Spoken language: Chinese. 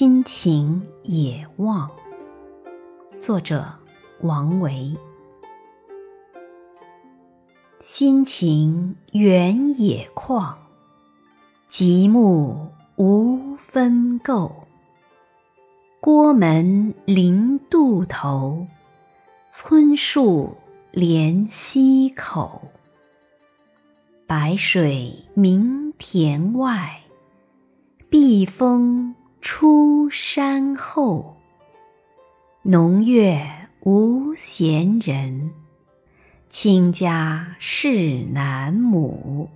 心情野望，作者王维。心情原野旷，极目无分垢。郭门临渡头，村树连溪口。白水鸣田外，碧峰。出山后，农月无闲人，亲家事南亩。